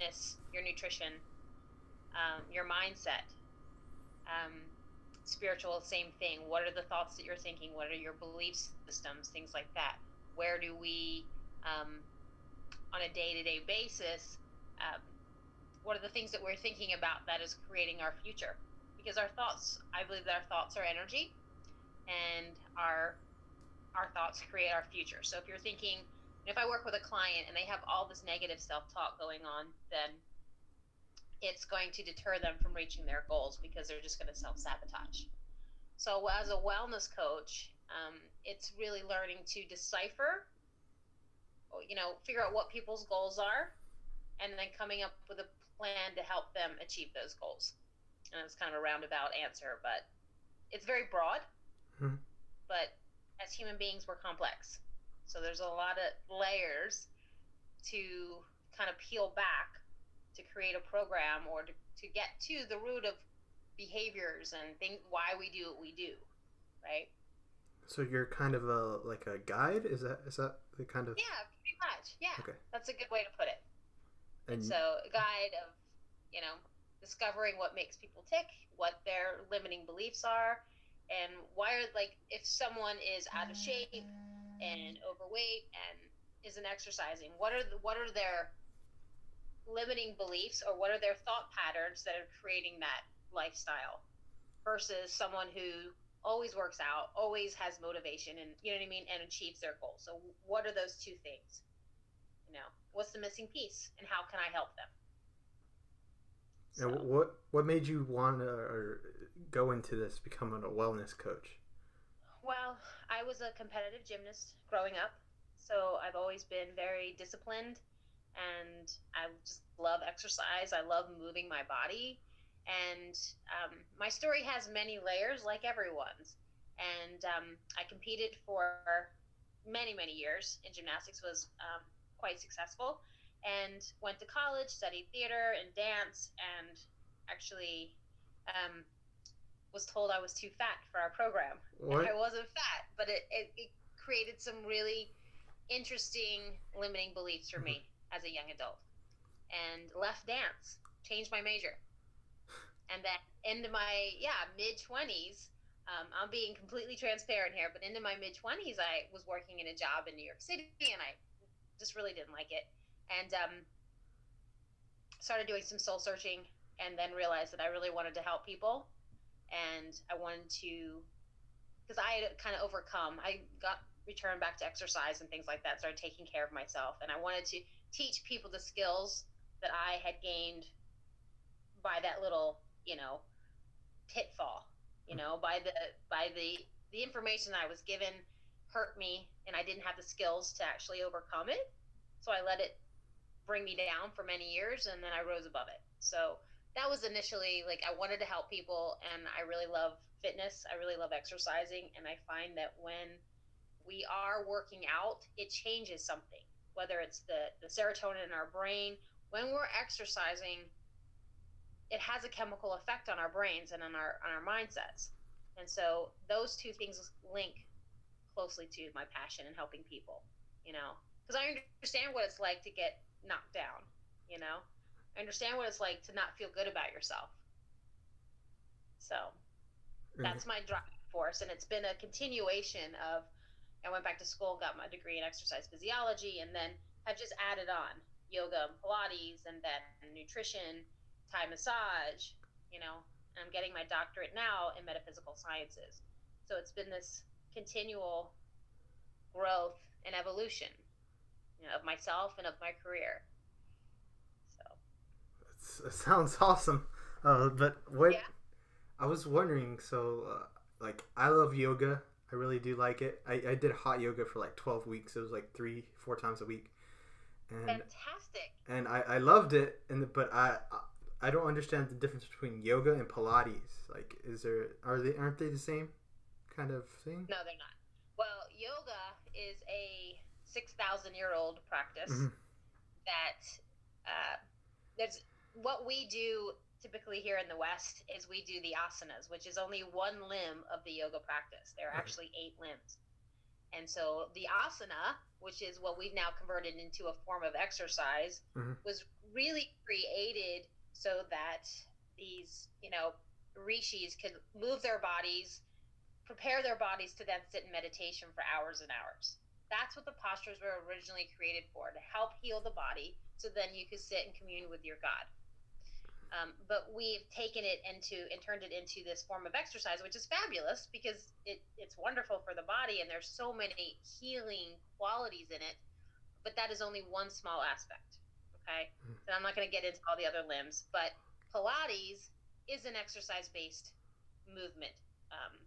fitness, your nutrition, um, your mindset. Um, spiritual, same thing. What are the thoughts that you're thinking? What are your belief systems? Things like that. Where do we, um, on a day to day basis, um, what are the things that we're thinking about that is creating our future? Because our thoughts, I believe that our thoughts are energy, and our our thoughts create our future. So if you're thinking, if I work with a client and they have all this negative self talk going on, then it's going to deter them from reaching their goals because they're just going to self sabotage. So, as a wellness coach, um, it's really learning to decipher, you know, figure out what people's goals are, and then coming up with a plan to help them achieve those goals. And it's kind of a roundabout answer, but it's very broad. Mhm. But as human beings, we're complex. So there's a lot of layers to kind of peel back to create a program or to, to get to the root of behaviors and think why we do what we do, right? So you're kind of a like a guide. Is that is that the kind of Yeah, pretty much. Yeah, Okay. that's a good way to put it. and So a guide of, you know, discovering what makes people tick, what their limiting beliefs are, and why are like if someone is out of shape and overweight and isn't exercising, what are the, what are their limiting beliefs or what are their thought patterns that are creating that lifestyle versus someone who always works out, always has motivation and you know what I mean and achieves their goals. So what are those two things? You know, what's the missing piece and how can I help them? and what what made you want to go into this becoming a wellness coach? Well, I was a competitive gymnast growing up, so I've always been very disciplined and I just love exercise. I love moving my body. And um, my story has many layers, like everyone's. And um, I competed for many, many years in gymnastics, was um, quite successful, and went to college, studied theater and dance, and actually um, was told I was too fat for our program. I wasn't fat, but it, it, it created some really interesting limiting beliefs for me as a young adult. And left dance, changed my major. And then into my, yeah, mid 20s, um, I'm being completely transparent here, but into my mid 20s, I was working in a job in New York City and I just really didn't like it. And um, started doing some soul searching and then realized that I really wanted to help people. And I wanted to because I had kind of overcome. I got returned back to exercise and things like that. Started taking care of myself, and I wanted to teach people the skills that I had gained by that little, you know, pitfall. You know, by the by the the information I was given hurt me, and I didn't have the skills to actually overcome it. So I let it bring me down for many years, and then I rose above it. So that was initially like I wanted to help people, and I really love fitness. I really love exercising, and I find that when we are working out, it changes something. Whether it's the the serotonin in our brain, when we're exercising, it has a chemical effect on our brains and on our on our mindsets. And so those two things link closely to my passion in helping people. You know, because I understand what it's like to get knocked down. You know, I understand what it's like to not feel good about yourself. So mm-hmm. that's my driving force and it's been a continuation of i went back to school got my degree in exercise physiology and then have just added on yoga and pilates and then nutrition thai massage you know and i'm getting my doctorate now in metaphysical sciences. So it's been this continual growth and evolution you know, of myself and of my career it sounds awesome. Uh, but what Yeah. I was wondering, so uh, like I love yoga. I really do like it. I, I did hot yoga for like twelve weeks. It was like three, four times a week, and fantastic and I, I loved it. And but I I- don't understand the difference between yoga and Pilates. Like, is there are they aren't they the same kind of thing? No, they're not. Well, yoga is a 6,000 year old practice Mhm. that uh, there's what we do typically here in the West is we do the asanas, which is only one limb of the yoga practice. There are actually eight limbs. And so the asana, which is what we've now converted into a form of exercise, Mhm. was really created so that these, you know, rishis could move their bodies, prepare their bodies to then sit in meditation for hours and hours. That's what the postures were originally created for to help heal the body so then you could sit and commune with your God. Um, but we've taken it into and turned it into this form of exercise, which is fabulous because it, it's wonderful for the body and there's so many healing qualities in it. But that is only one small aspect. Okay. Mhm. And I'm not going to get into all the other limbs, but Pilates is an exercise based movement. Um,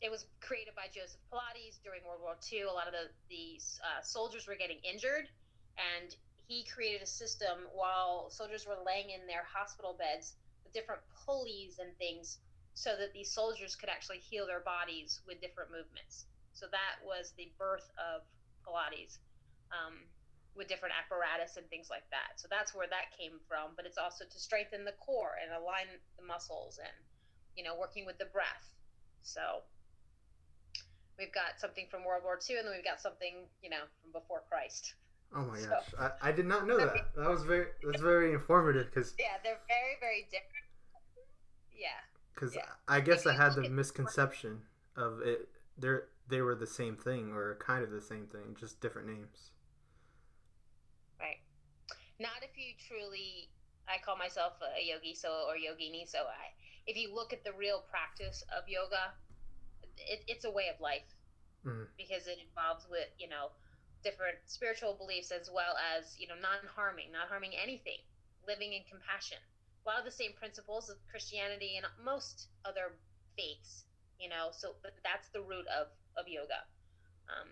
it was created by Joseph Pilates during World War II. A lot of the, the uh, soldiers were getting injured, and he created a system while soldiers were laying in their hospital beds with different pulleys and things so that these soldiers could actually heal their bodies with different movements. So that was the birth of Pilates um, with different apparatus and things like that. So that's where that came from. But it's also to strengthen the core and align the muscles and, you know, working with the breath. So we've got something from World War II and then we've got something, you know, from before Christ. Oh my So- gosh, I, I did not know that. That was very that's very informative because Yeah, they're very, very different. Yeah. because Yeah. I guess I had the misconception of it. They they were the same thing or kind of the same thing, just different names. Right. Not if you truly. I call myself a yogi, so or yogini. So I, if you look at the real practice of yoga, it, it's a way of life Mhm. because it involves with you know different spiritual beliefs as well as you know non-harming, not harming anything, living in compassion. A lot of the same principles of Christianity and most other faiths. You know, so but that's the root of of yoga. Um,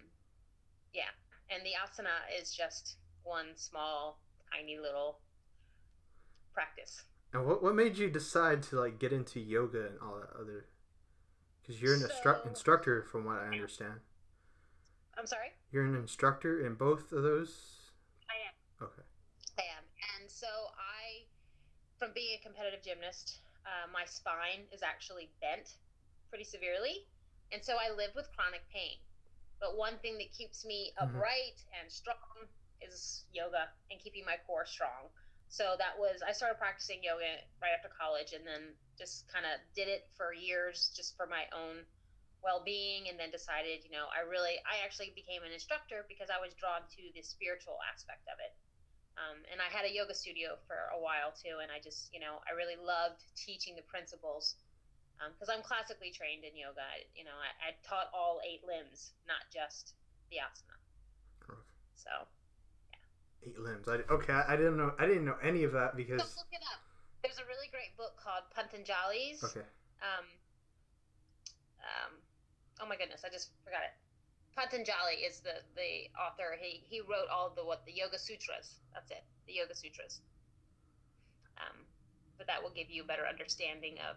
yeah, and the asana is just one small, tiny little practice. And what what made you decide to like get into yoga and all that other? Because you're an instru- instructor, from what I understand. I'm sorry. You're an instructor in both of those. I am. Okay. I am. And so I, from being a competitive gymnast, uh, my spine is actually bent pretty severely. And so I live with chronic pain. But one thing that keeps me Mhm. upright and strong is yoga and keeping my core strong. So that was, I started practicing yoga right after college and then just kind of did it for years just for my own well being. And then decided, you know, I really, I actually became an instructor because I was drawn to the spiritual aspect of it. Um, and I had a yoga studio for a while too, and I just, you know, I really loved teaching the principles because I'm classically trained in yoga. I, you know, I, I taught all eight limbs, not just the asana. Okay. So, Eight limbs. I, okay, I, I didn't know. I didn't know any of that so because. look it up. There's a really great book called Pantanjali's. Okay. Um, um, oh my goodness, I just forgot it. Patanjali is the the author. He he wrote all the what the Yoga Sutras. That's it, the Yoga Sutras. Um, but that will give you a better understanding of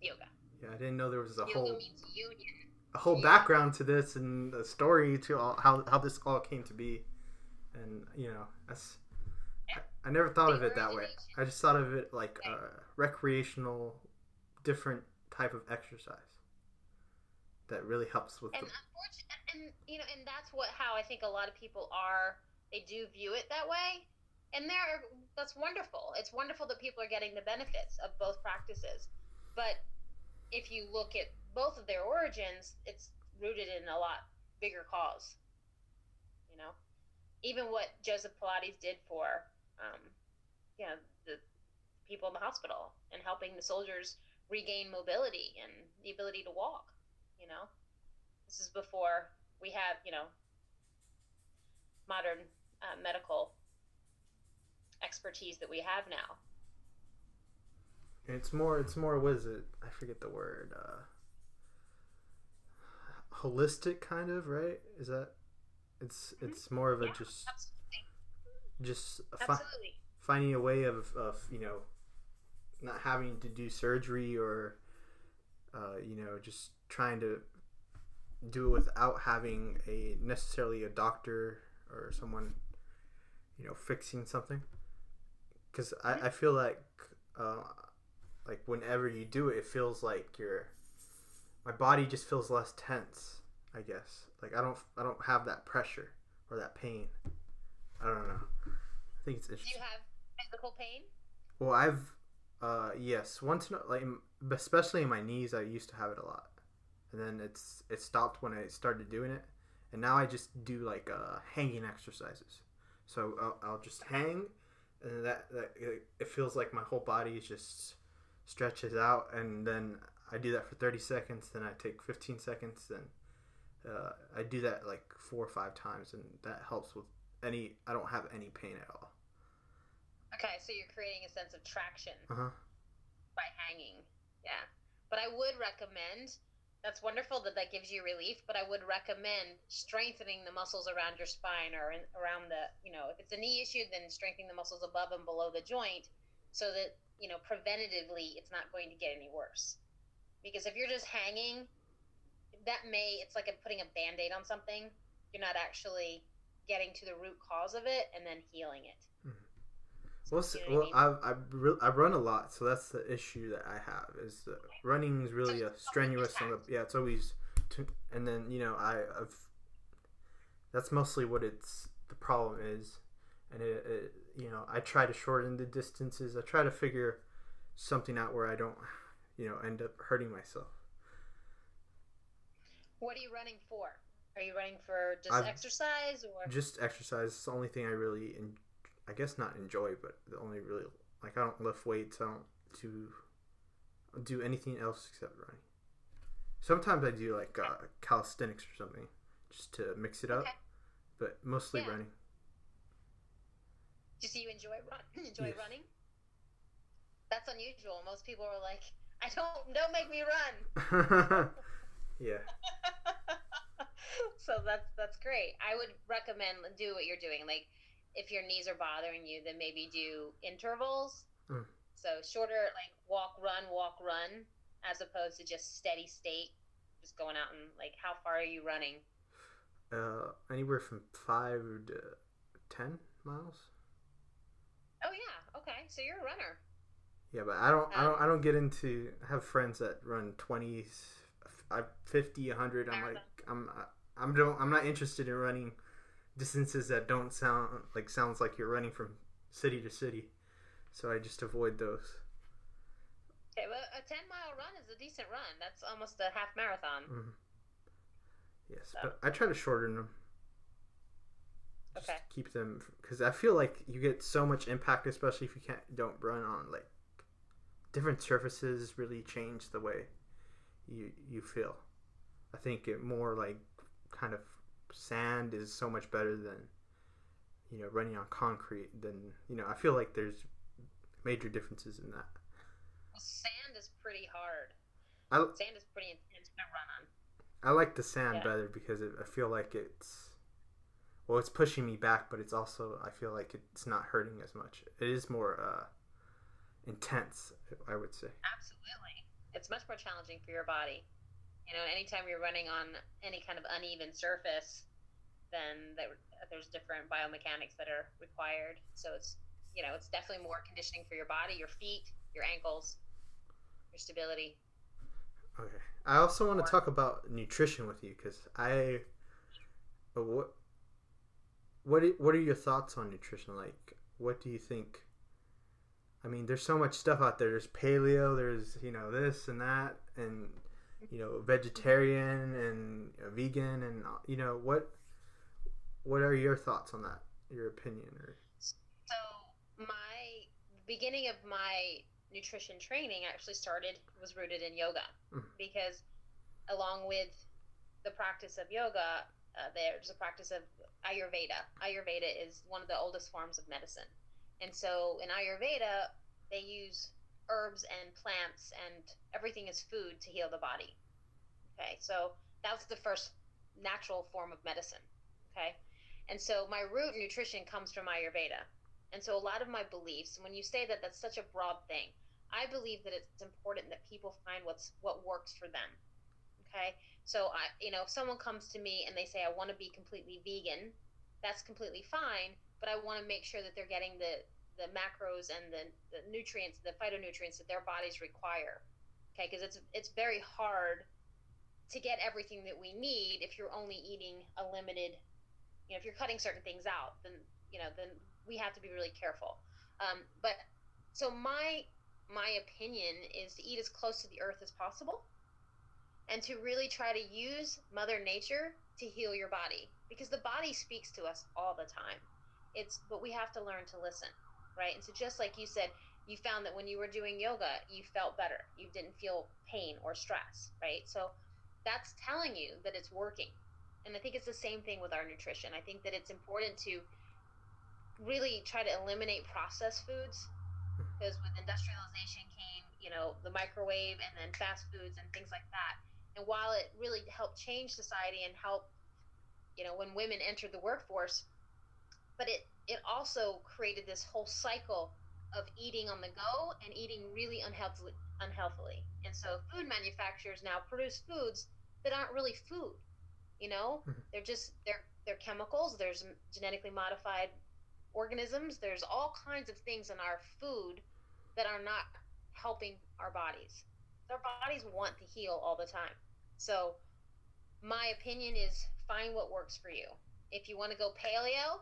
yoga. Yeah, I didn't know there was a yoga whole means union. a whole background to this and a story to all, how how this all came to be, and you know that's. I, I never thought The of it that way. I just thought of it like a recreational, different type of exercise that really helps with and the. unfortunately, and you know, and that's what how I think a lot of people are. They do view it that way, and there, that's wonderful. It's wonderful that people are getting the benefits of both practices, but if you look at both of their origins, it's rooted in a lot bigger cause. You know, even what Joseph Pilates did for, um, you know, the people in the hospital and helping the soldiers regain mobility and the ability to walk. You know, this is before we have, you know, modern uh, medical expertise that we have now. It's more. It's more. What is it? I forget the word. Uh, holistic, kind of, right? Is that? It's it's more of a Yeah, just absolutely. just fi- finding a way of, of you know not having to do surgery or uh, you know just trying to do it without having a necessarily a doctor or someone you know fixing something because I, I feel like uh, like whenever you do it it feels like you're my body just feels less tense. I guess like I don't I don't have that pressure or that pain. I don't know. I think it's interesting Do you have physical pain? Well, I've uh yes, once in a, like especially in my knees, I used to have it a lot, and then it's it stopped when I started doing it, and now I just do like uh hanging exercises. So I'll, I'll just hang, and that that it, feels like my whole body just stretches out, and then I do that for thirty seconds, then I take fifteen seconds, then uh, I do that like four or five times, and that helps with any. I don't have any pain at all. Okay, so you're creating a sense of traction Uh huh. by hanging. Yeah. But I would recommend that's wonderful that that gives you relief, but I would recommend strengthening the muscles around your spine or in, around the, you know, if it's a knee issue, then strengthening the muscles above and below the joint so that, you know, preventatively it's not going to get any worse. Because if you're just hanging, that may, it's like putting a band aid on something. You're not actually getting to the root cause of it and then healing it. Well, s- You know well, what I I, re- I run a lot, so that's the issue that I have. Is that running is really So a strenuous on the yeah. It's always, to, and then you know I I've that's mostly what it's the problem is, and it, it you know I try to shorten the distances. I try to figure something out where I don't you know end up hurting myself. What are you running for? Are you running for just I've- exercise or Just exercise is the only thing I really I guess not enjoy, but the only really like I don't lift weights. I don't do do anything else except running. Sometimes I do like uh, calisthenics or something just to mix it up, Okay. but mostly Yeah. running. just you enjoy run enjoy Yes. running? That's unusual. Most people are like, I don't don't make me run. yeah, so that's that's great. I would recommend do what you're doing. Like if your knees are bothering you, then maybe do intervals. Mm. So shorter, like walk, run, walk, run, as opposed to just steady state, just going out and like how far are you running? uh, anywhere from five to ten miles. Oh yeah, okay. So you're a runner. Yeah, but I don't, I Um, don't, I don't get into. I have friends that run twenties, I 50, 100. I'm like, I'm, I'm don't, I'm not interested in running distances that don't sound like sounds like you're running from city to city. So I just avoid those. Okay, well, a 10 mile run is a decent run. That's almost a half marathon. Mhm. Yes, So- but I try to shorten them. Just Okay. keep them because I feel like you get so much impact, especially if you can't don't run on like different surfaces. Really change the way you you feel. I think it more like kind of sand is so much better than you know running on concrete. Than you know I feel like there's major differences in that. Well, sand is pretty hard. I, Sand is pretty intense to run on. I like the sand Yeah. better because it, I feel like it's well, it's pushing me back, but it's also I feel like it's not hurting as much. It is more uh, intense, I would say. Absolutely. It's much more challenging for your body. You know, anytime you're running on any kind of uneven surface, then there, there's different biomechanics that are required. So it's, you know, it's definitely more conditioning for your body, your feet, your ankles, your stability. Okay. I also want to talk about nutrition with you because I, uh, what, what, what are your thoughts on nutrition? Like, what do you think? I mean, there's so much stuff out there. There's paleo. There's you know this and that, and you know vegetarian and uh, vegan, and you know what? What are your thoughts on that? Your opinion, or So my beginning of my nutrition training actually started was rooted in yoga Mhm. because along with the practice of yoga, uh, there's a practice of Ayurveda. Ayurveda is one of the oldest forms of medicine, and so in Ayurveda they use herbs and plants and everything is food to heal the body. Okay, so that's the first natural form of medicine. Okay, and so my root nutrition comes from Ayurveda. And so a lot of my beliefs, when you say that that's such a broad thing, I believe that it's important that people find what's what works for them. Okay? So I you know, if someone comes to me and they say I want to be completely vegan, that's completely fine, but I want to make sure that they're getting the the macros and the, the nutrients, the phytonutrients that their bodies require. Okay? Because it's it's very hard to get everything that we need if you're only eating a limited you know if you're cutting certain things out then you know then we have to be really careful um, but so my my opinion is to eat as close to the earth as possible and to really try to use mother nature to heal your body because the body speaks to us all the time it's but we have to learn to listen right? And so just like you said you found that when you were doing yoga you felt better. You didn't feel pain or stress right? So that's telling you that it's working. And i think it's the same thing with our nutrition. I think that it's important to really try to eliminate processed foods hmm. because with industrialization came you know the microwave and then fast foods and things like that. And while it really helped change society and help you know when women entered the workforce but it it also created this whole cycle of eating on the go and eating really unhealthily unhealthily. And so food manufacturers now produce foods that aren't really food you know? Mhm. they're just they're they're chemicals there's genetically modified organisms there's all kinds of things in our food that are not helping our bodies. Our bodies want to heal all the time. So my opinion is find what works for you. If you want to go paleo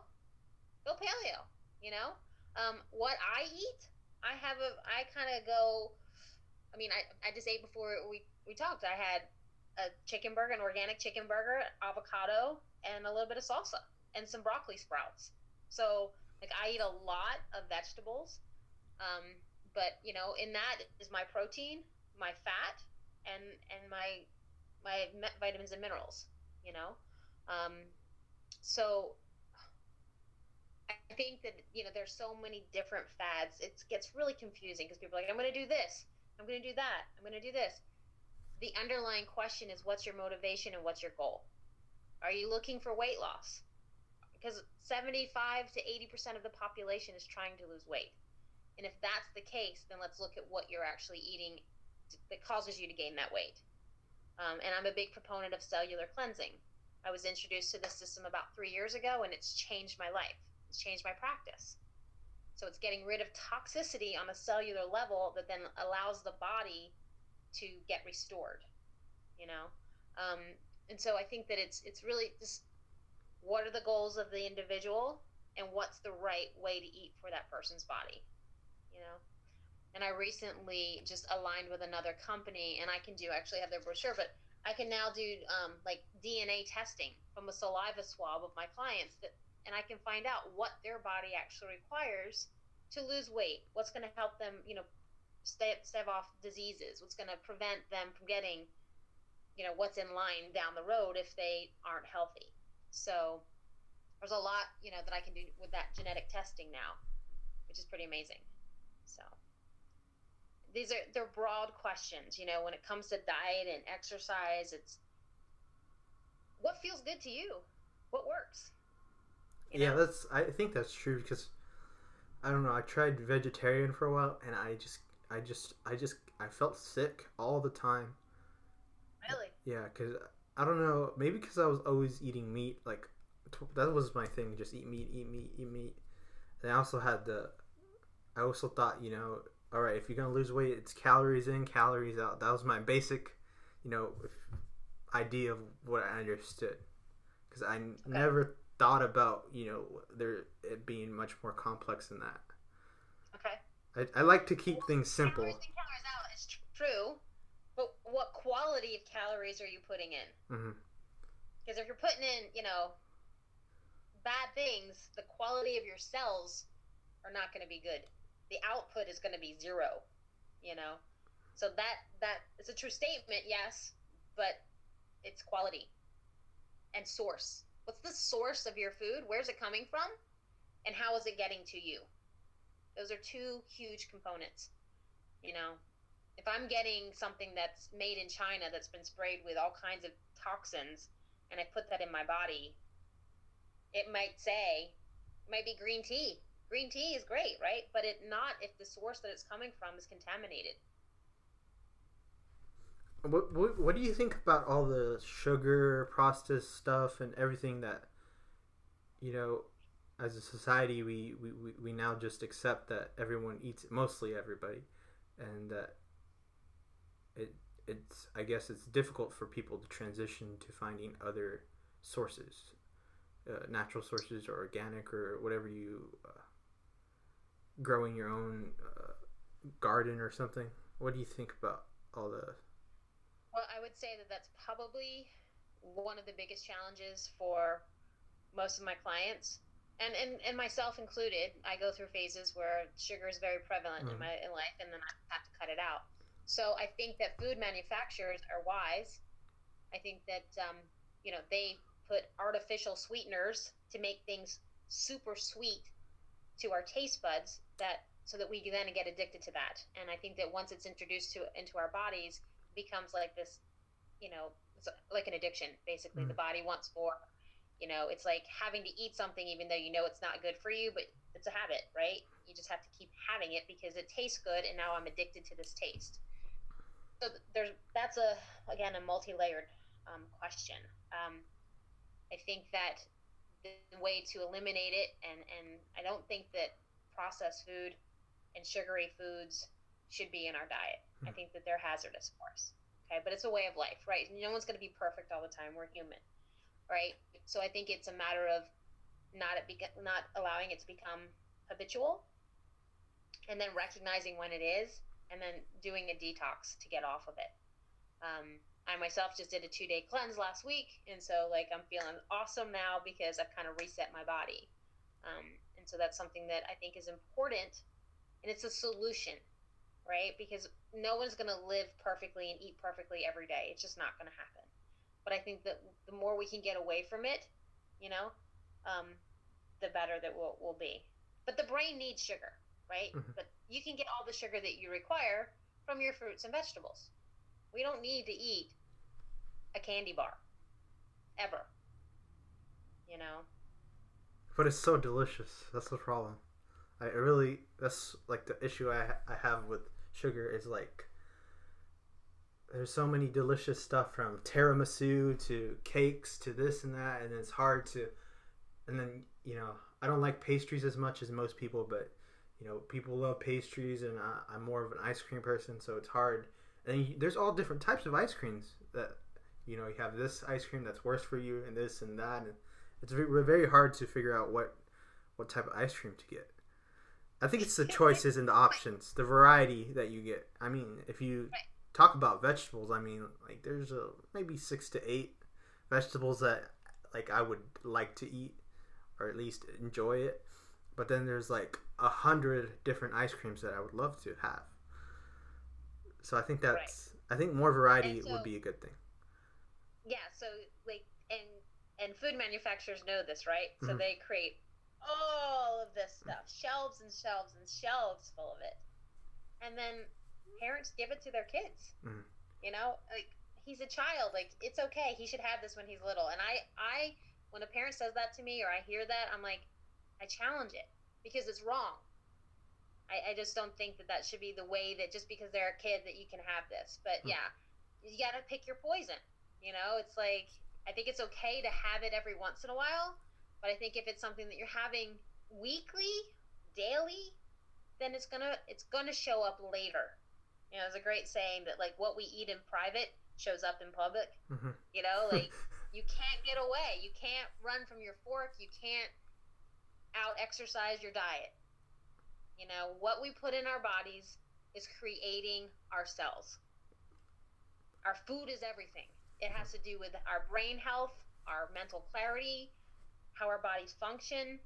go paleo you know? Um, what i eat i have a i kind of go i mean I, I just ate before we, we talked. I had a chicken burger an organic chicken burger avocado and a little bit of salsa and some broccoli sprouts. So like i eat a lot of vegetables um, but you know in that is my protein my fat and and my my vitamins and minerals you know? Um, so i think that you know there's so many different fads it gets really confusing because people are like i'm going to do this i'm going to do that i'm going to do this. The underlying question is what's your motivation and what's your goal? Are you looking for weight loss? Because 75 to 80% of the population is trying to lose weight. And if that's the case then let's look at what you're actually eating that causes you to gain that weight. Um, and i'm a big proponent of cellular cleansing. I was introduced to this system about three years ago and it's changed my life it's changed my practice. So it's getting rid of toxicity on a cellular level that then allows the body to get restored you know? Um, and so i think that it's it's really just what are the goals of the individual and what's the right way to eat for that person's body you know? And i recently just aligned with another company and i can do actually have their brochure but i can now do um, like dna testing from a saliva swab of my clients that and i can find out what their body actually requires to lose weight. What's going to help them you know stave off diseases? What's going to prevent them from getting you know what's in line down the road if they aren't healthy? So there's a lot you know that i can do with that genetic testing now which is pretty amazing. So these are they're broad questions you know when it comes to diet and exercise it's what feels good to you? What works yeah, know? that's. I think that's true because I don't know. I tried vegetarian for a while, and I just, I just, I just, I felt sick all the time. really Yeah, because I don't know. Maybe because I was always eating meat. Like that was my thing. Just eat meat, eat meat, eat meat. And I also had the. I also thought, you know, all right, if you're gonna lose weight, it's calories in, calories out. That was my basic, you know, idea of what I understood. Because I n- never thought about, you know, there it being much more complex than that. okay I, I like to keep things simple. calories in calories out is true but what quality of calories are you putting in mm-hmm. Because if you're putting in, you know, bad things, the quality of your cells are not going to be good. The output is going to be zero, you know. So that that is a true statement, yes, but it's quality and source. What's the source of your food? Where's it coming from? And how is it getting to you? Those are two huge components. You know, if I'm getting something that's made in China that's been sprayed with all kinds of toxins and I put that in my body, it might say, it might be green tea. Green tea is great, right? But it not if the source that it's coming from is contaminated. What, what what do you think about all the sugar processed stuff and everything that you know as a society we, we, we, now just accept that everyone eats it, mostly everybody and that it it's I guess it's difficult for people to transition to finding other sources, uh, natural sources or organic or whatever you uh, growing your own uh, garden or something. What do you think about all the? Well, I would say that that's probably one of the biggest challenges for most of my clients and, and, and myself included. I go through phases where sugar is very prevalent mm. in my in life and then I have to cut it out. So I think that food manufacturers are wise. I think that um, you know they put artificial sweeteners to make things super sweet to our taste buds that so that we then get addicted to that. And I think that once it's introduced to into our bodies, becomes like this, you know, like an addiction. Basically, mm. the body wants more. You know, it's like having to eat something even though you know it's not good for you, but it's a habit, right? You just have to keep having it because it tastes good, and now I'm addicted to this taste. So there's that's a again a multi-layered um, question. Um, I think that the way to eliminate it, and and I don't think that processed food and sugary foods should be in our diet. I hmm. think that they're hazardous for us. Okay, but it's a way of life, right? No one's going to be perfect all the time. We're human, right? So I think it's a matter of not it beca- not allowing it to become habitual, and then recognizing when it is, and then doing a detox to get off of it. Um, I myself just did a two day cleanse last week, and so like I'm feeling awesome now because I've kind of reset my body. Um, and so that's something that I think is important, and it's a solution right? Because no one's going to live perfectly and eat perfectly every day. It's just not going to happen. But I think that the more we can get away from it, you know, um, the better that we'll, we'll be. But the brain needs sugar, right? Mm-hmm. But you can get all the sugar that you require from your fruits and vegetables. We don't need to eat a candy bar ever. You know? But it's so delicious. That's the problem. I really that's like the issue I I have with sugar is like there's so many delicious stuff from tiramisu to cakes to this and that and it's hard to and then you know i don't like pastries as much as most people but you know people love pastries and I, am more of an ice cream person so it's hard. And you, there's all different types of ice creams that you know you have this ice cream that's worse for you and this and that and it's very, very hard to figure out what what type of ice cream to get I think it's the choices and the options, the variety that you get. I mean, if you talk about vegetables, I mean, like there's a maybe six to eight vegetables that like I would like to eat or at least enjoy it. But then there's like a hundred different ice creams that I would love to have. So I think that's right. I think more variety so, would be a good thing. Yeah, so like and and food manufacturers know this, right? So mm-hmm. they create all of this stuff, shelves and shelves and shelves full of it. And then parents give it to their kids. Mm. You know, like he's a child, like it's okay. He should have this when he's little. And I I when a parent says that to me or I hear that, I'm like I challenge it because it's wrong. I, I just don't think that that should be the way that just because they're a kid that you can have this. But mm. yeah, you got to pick your poison. You know, it's like I think it's okay to have it every once in a while, but I think if it's something that you're having weekly, daily, then it's gonna it's gonna show up later. You know, there's a great saying that like what we eat in private shows up in public. Mm-hmm. You know, like you can't get away. You can't run from your fork. You can't out exercise your diet. You know, what we put in our bodies is creating ourselves. Our food is everything. It has to do with our brain health, our mental clarity, how our bodies function,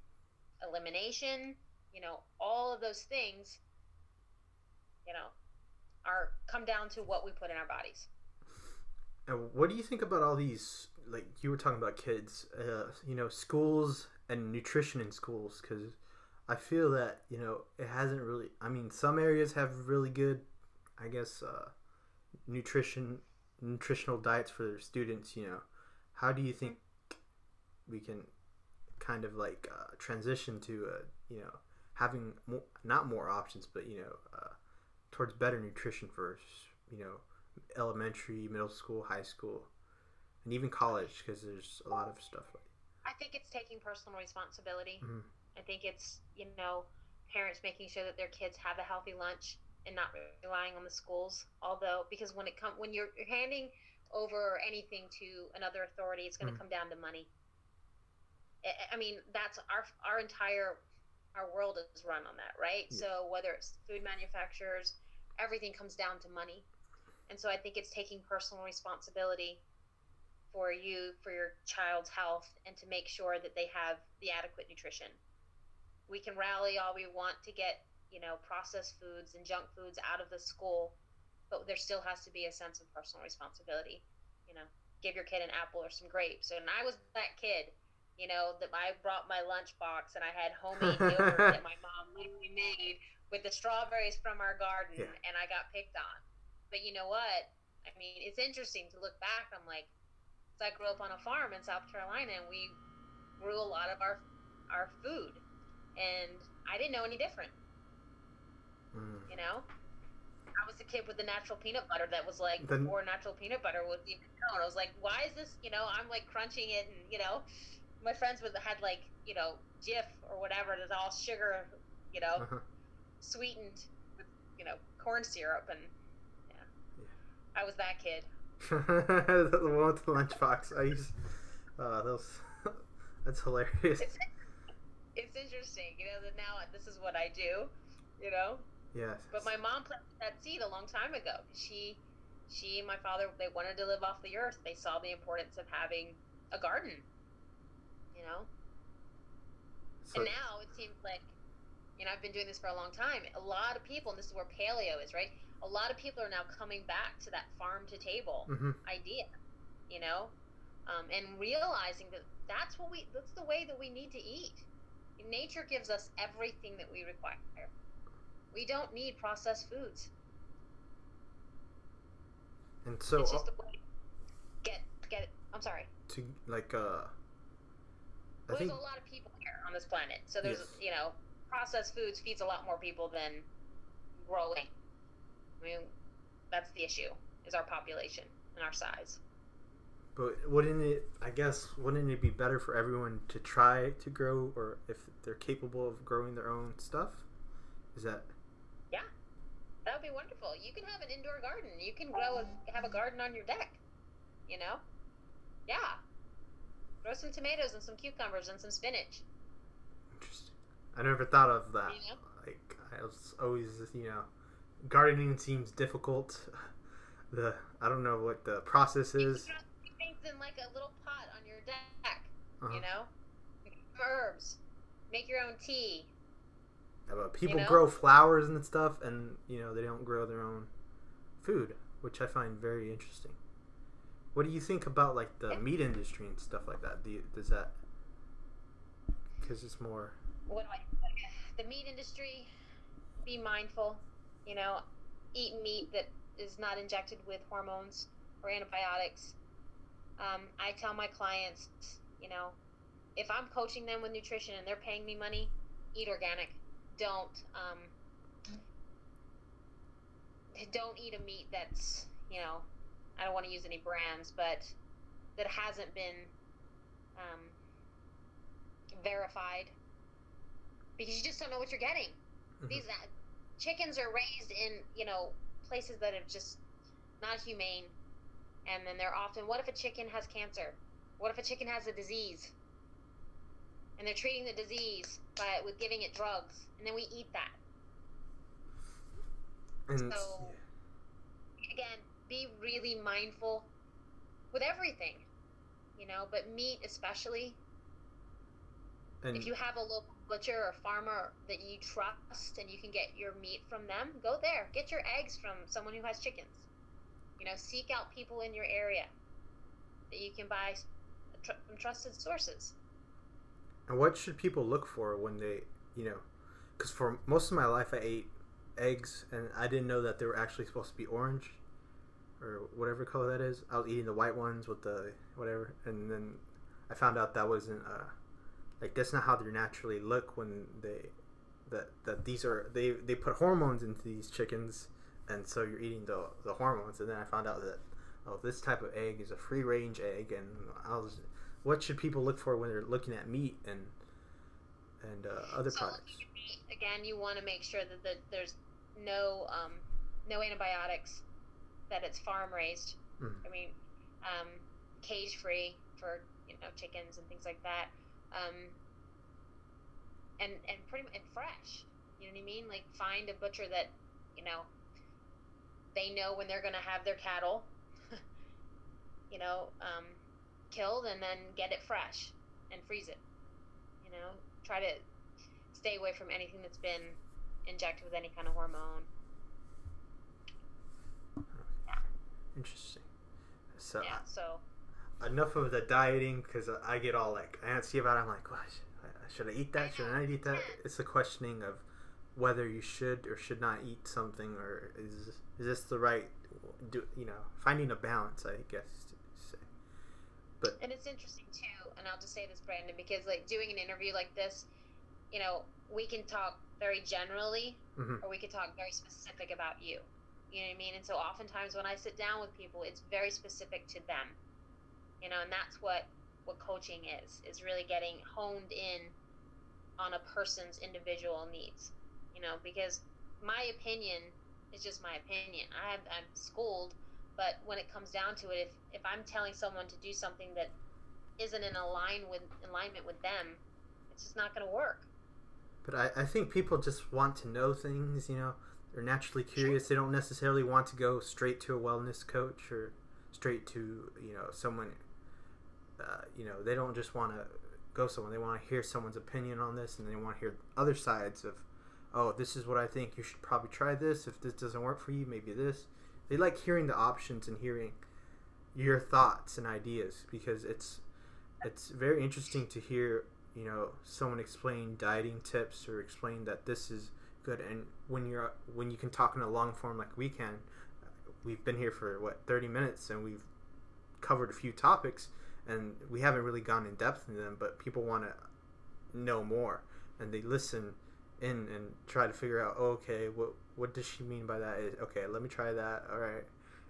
elimination, you know, all of those things, you know, are come down to what we put in our bodies. And what do you think about all these? Like you were talking about kids, uh, you know, schools and nutrition in schools, because I feel that you know it hasn't really. I mean, some areas have really good, I guess, uh, nutrition, nutritional diets for their students. You know, how do you think we can kind of like uh, transition to uh, you know having more, not more options, but you know uh, towards better nutrition for you know elementary, middle school, high school, and even college because there's a lot of stuff. Like I think it's taking personal responsibility. Mm-hmm. I think it's you know parents making sure that their kids have a healthy lunch and not relying on the schools. Although, because when it come when you're, you're handing over anything to another authority, it's going to Mm. come down to money. I, mean, that's our our entire our world is run on that, right? Yeah. So whether it's food manufacturers, everything comes down to money, and so I think it's taking personal responsibility for you for your child's health and to make sure that they have the adequate nutrition. We can rally all we want to get you know processed foods and junk foods out of the school, but there still has to be a sense of personal responsibility. You know, give your kid an apple or some grapes. And I was that kid you know, that I brought my lunchbox and I had homemade yogurt that my mom literally made with the strawberries from our garden, Yeah. and I got picked on. But you know what? I mean, it's interesting to look back. I'm like, I grew up on a farm in South Carolina, and we grew a lot of our our food, and I didn't know any different. Mm. You know, I was a kid with the natural peanut butter that was like Then- before natural peanut butter was even known. I was like, why is this? You know, I'm like crunching it, and you know, my friends would had like you know Jif or whatever that's all sugar, you know, Uh-huh. sweetened with you know corn syrup, and yeah, Yeah. I was that kid. the one with the lunchbox. I used. uh, those. That's hilarious. It's it's interesting, you know, that now this is what I do, you know. Yes. But my mom planted that seed a long time ago. She, she, and my father, they wanted to live off the earth. They saw the importance of having a garden. You know, So, and now it seems like, you know, I've been doing this for a long time. A lot of people, and this is where paleo is, right? A lot of people are now coming back to that farm to table hmm idea, you know, um, and realizing that that's what we, that's the way that we need to eat. Nature gives us everything that we require. We don't need processed foods. And so it's just a way. Get get it. I'm sorry. to like uh, Well, think there's a lot of people here on this planet, so there's Yes. you know processed foods feeds a lot more people than growing. I mean, that's the issue is our population and our size. But wouldn't it? I guess wouldn't it be better for everyone to try to grow, or if they're capable of growing their own stuff? Is that Yeah, That would be wonderful. You can have an indoor garden. You can grow a, have a garden on your deck. You know? Yeah. Grow some tomatoes and some cucumbers and some spinach. interesting? I never thought of that. You know? Like I was always, you know, gardening seems difficult. The I don't know what the process You can is. grow things in like a little pot on your deck. Uh-huh. You know? Herbs. Make your own tea. Yeah, but people know? grow flowers and stuff, and you know they don't grow their own food, which I find very interesting. What do you think about like the meat industry and stuff like that? Do you, does that because it's more what do I the meat industry be mindful you know eat meat that is not injected with hormones or antibiotics. Um, i tell my clients you know if i'm coaching them with nutrition and they're paying me money eat organic. Don't um, don't eat a meat that's you know i don't want to use any brands but that hasn't been um, verified because you just don't know what you're getting. Mhm. These uh, chickens are raised in you know places that are just not humane, and then they're often. What if a chicken has cancer? What if a chicken has a disease? And they're treating the disease by with giving it drugs, and then we eat that. and So- Again, be really mindful with everything, you know, but meat especially. and if you have a local butcher or farmer that you trust and you can get your meat from them, go there. Get your eggs from someone who has chickens. You know, seek out people in your area that you can buy from trusted sources. and what should people look for when they you know because for most of my life I ate eggs and I didn't know that they were actually supposed to be orange or whatever color that is. I was eating the white ones with the whatever, and then I found out that wasn't uh like that's not how they naturally look when they that that these are they they put hormones into these chickens, and so you're eating the the hormones. And then I found out that oh this type of egg is a free range egg, and I was what should people look for when they're looking at meat and and uh, other so products? meat, again, you want to make sure that the, there's no um, no antibiotics, that it's farm raised. Mm. I mean, um, cage free for you know chickens and things like that. Um, and and pretty and fresh. You know what I mean? Like find a butcher that you know they know when they're gonna have their cattle. you know, um, killed and then get it fresh and freeze it. You know, try to stay away from anything that's been injected with any kind of hormone. Interesting. So yeah. So enough of the dieting because I get all like antsy about. it. I'm like, gosh, should I eat that? Should I not eat that? It's a questioning of whether you should or should not eat something, or is is this the right? Do you know finding a balance? I guess to say. But And it's interesting too, and I'll just say this, Brandon, because like doing an interview like this, you know, we can talk very generally, Mhm. or we can talk very specific about you. You know what I mean? And so oftentimes when I sit down with people, it's very specific to them. You know, and that's what what coaching is is really getting honed in on a person's individual needs. You know, because my opinion is just my opinion. I have, I'm schooled but when it comes down to it, if, if I'm telling someone to do something that isn't in align with alignment with them, it's just not going to work. But I, I think people just want to know things, you know. They're naturally curious. They don't necessarily want to go straight to a wellness coach or straight to, you know, someone, uh, you know, they don't just want to go someone. They want to hear someone's opinion on this and they want to hear other sides of, oh, this is what I think. You should probably try this. If this doesn't work for you, maybe this. They like hearing the options and hearing your thoughts and ideas because it's it's very interesting to hear you know someone explain dieting tips or explain that this is good and when you're when you can talk in a long form like we can we've been here for what 30 minutes and we've covered a few topics and we haven't really gone in depth in them but people want to know more and they listen in and try to figure out oh, okay what what does she mean by that? Okay let me try that all right.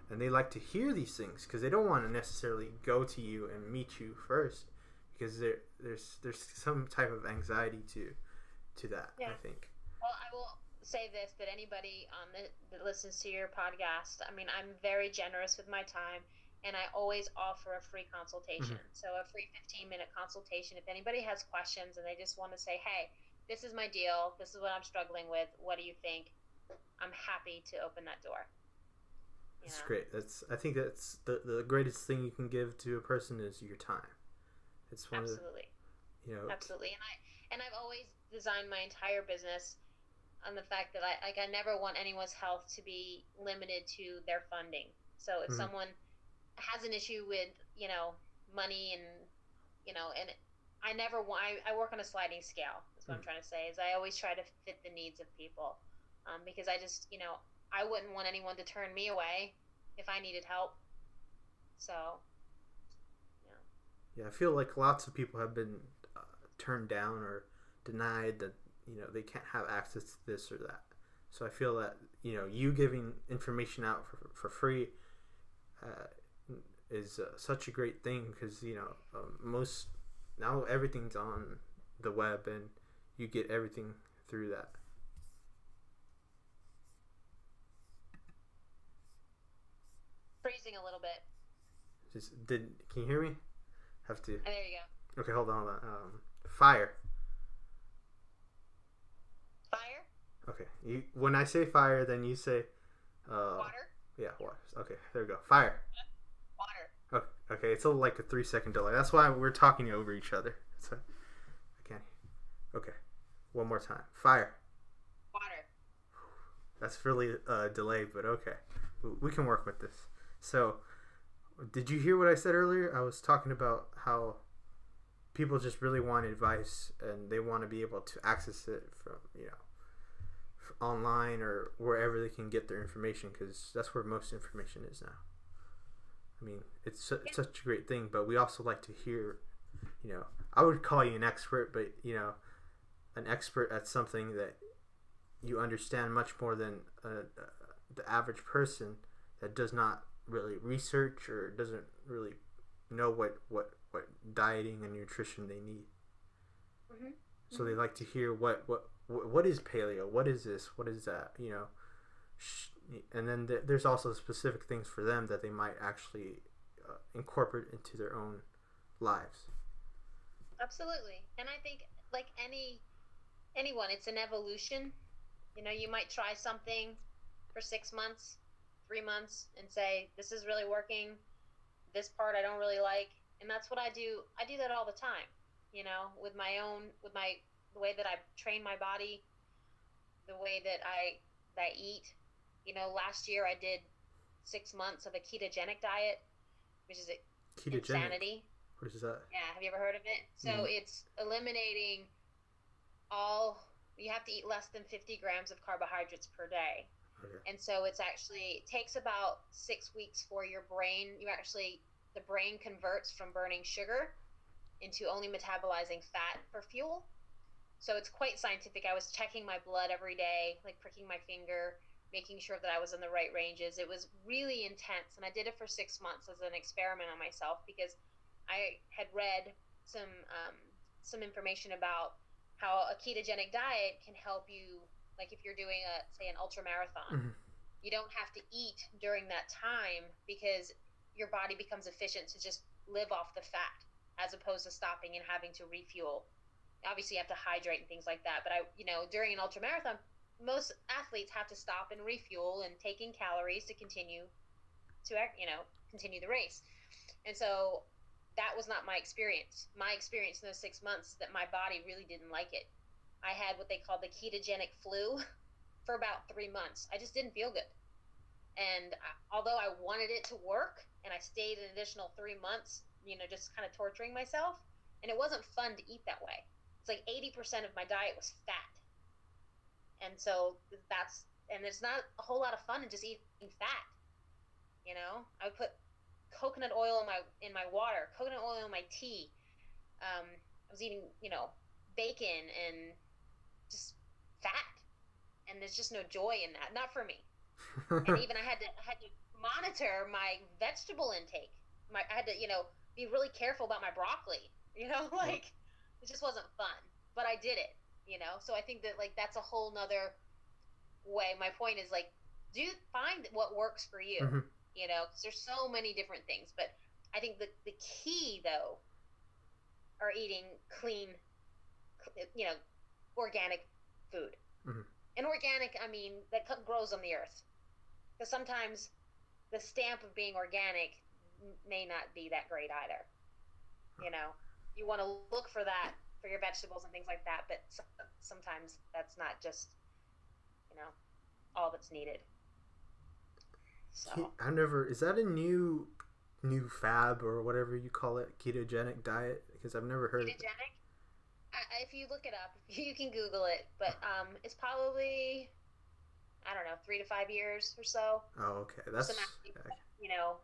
And they like to hear these things because they don't want to necessarily go to you and meet you first because there there's there's some type of anxiety to to that Yeah. i think. Well, I will say this um, that anybody on the, that listens to your podcast, I mean, I'm very generous with my time. And I always offer a free consultation. Mm-hmm. So, a free 15 minute consultation. If anybody has questions and they just want to say, hey, this is my deal, this is what I'm struggling with, what do you think? I'm happy to open that door. You That's know? great. That's I think that's the the greatest thing you can give to a person is your time. It's one Absolutely. of you know Absolutely. And I and I've always designed my entire business on the fact that I like I never want anyone's health to be limited to their funding. So if Mhm. someone has an issue with, you know, money and you know, and I never want I, I work on a sliding scale. That's what I'm Mhm. trying to say. Is I always try to fit the needs of people. Um, because I just, you know, I wouldn't want anyone to turn me away if I needed help. So, yeah. I feel like lots of people have been uh, turned down or denied that you know they can't have access to this or that. So I feel that you know you giving information out for, for free uh, is uh, such a great thing because you know um, most now everything's on the web and you get everything through that. freezing a little bit. Just did can you hear me? Have to there you go. okay. Hold on, hold on. Um, fire. Fire, Okay. You when I say fire, then you say uh, water, Yeah, water. Okay, there we go. Fire. water. Okay, okay. It's a, like a three second delay. That's why we're talking over each other. So, I can't. Okay, one more time. Fire. Water. That's really uh, delayed, but okay. We- can work with this. So, did you hear what I said earlier? I was talking about how people just really want advice and they want to be able to access it from, you know, online or wherever they can get their information because that's where most information is now. I mean, it's su- Yeah. such a great thing, but we also like to hear, you know, I would call you an expert, but, you know, an expert at something that you understand much more than uh, the average person that does not really research or doesn't really know what, what, what dieting and nutrition they need. Mhm. So they like to hear what, what what is paleo? What is this? What is that? You know, and then th- there's also specific things for them that they might actually uh, incorporate into their own lives. Absolutely, and I think like any anyone, it's an evolution. You know, you might try something for six months, three months, and say this is really working. This part I don't really like, and that's what I do. I do that all the time. You know, with my own, with my the way that I train my body, the way that I that I eat. You know, last year I did six months of a ketogenic diet, which is a ketogenic. insanity. What is that? Yeah, have you ever heard of it? So mm. it's eliminating all. You have to eat less than 50 grams of carbohydrates per day. Okay. And so it's actually it takes about six weeks for your brain. You actually the brain converts from burning sugar into only metabolizing fat for fuel. So it's quite scientific. I was checking my blood every day, like pricking my finger, making sure that I was in the right ranges. It was really intense, and I did it for six months as an experiment on myself because I had read some um, some information about how a ketogenic diet can help you, like if you're doing a say an ultra marathon, mm-hmm. you don't have to eat during that time because your body becomes efficient to just live off the fat as opposed to stopping and having to refuel. Obviously, you have to hydrate and things like that. But I, you know, during an ultra marathon, most athletes have to stop and refuel and take in calories to continue to, you know, continue the race. And so that was not my experience. My experience in those six months that my body really didn't like it. I had what they call the ketogenic flu for about three months. I just didn't feel good. And I, although I wanted it to work and I stayed an additional three months you know, just kind of torturing myself. And it wasn't fun to eat that way. It's like 80% of my diet was fat. And so that's, and it's not a whole lot of fun in just eating fat. You know, I would put coconut oil in my in my water, coconut oil in my tea. Um, I was eating, you know, bacon and just fat, and there's just no joy in that. Not for me. and even I had to I had to monitor my vegetable intake. My I had to, you know, be really careful about my broccoli. You know, like it just wasn't fun. But I did it. You know, so I think that like that's a whole nother way. My point is like, do find what works for you. Mm-hmm. You know, because there's so many different things. But I think the the key though are eating clean, you know, organic food. Mm-hmm. And organic, I mean, that grows on the earth. Because sometimes the stamp of being organic may not be that great either. You know, you want to look for that for your vegetables and things like that, but sometimes that's not just, you know, all that's needed. So I never is that a new new fab or whatever you call it ketogenic diet because I've never heard of ketogenic. I, if you look it up, you can Google it, but um, it's probably I don't know three to five years or so. Oh, okay, that's Some, you know